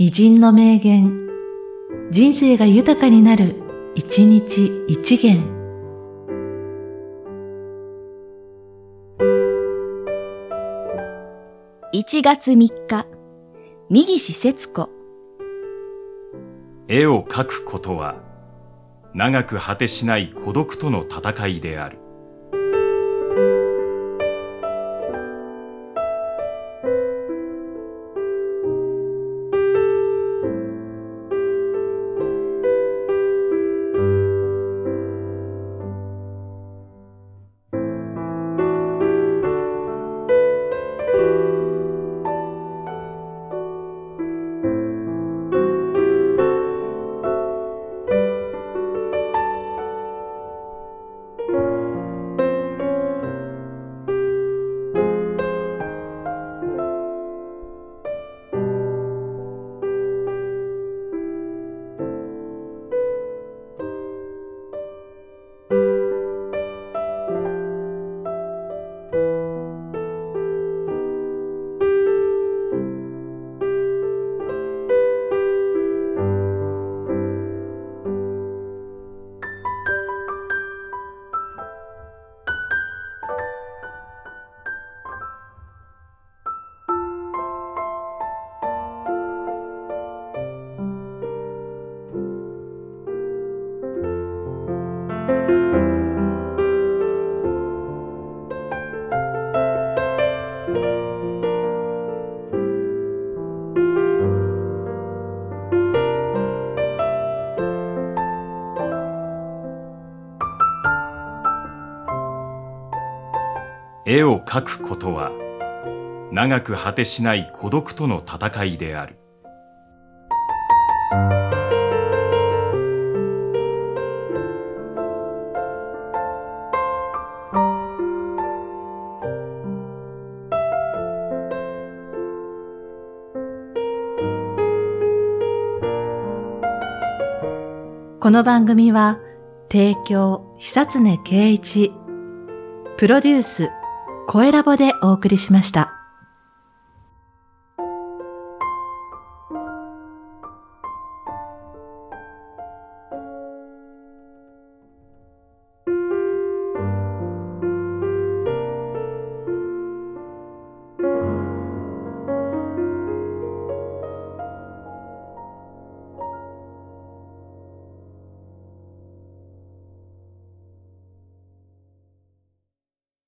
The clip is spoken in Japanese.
偉人の名言、人生が豊かになる、一日一元。1月3日、右施設子。絵を描くことは、長く果てしない孤独との戦いである。絵を描くことは、長く果てしない孤独との戦いである。この番組は、提供、久常圭一、プロデュース、声ラボでお送りしました。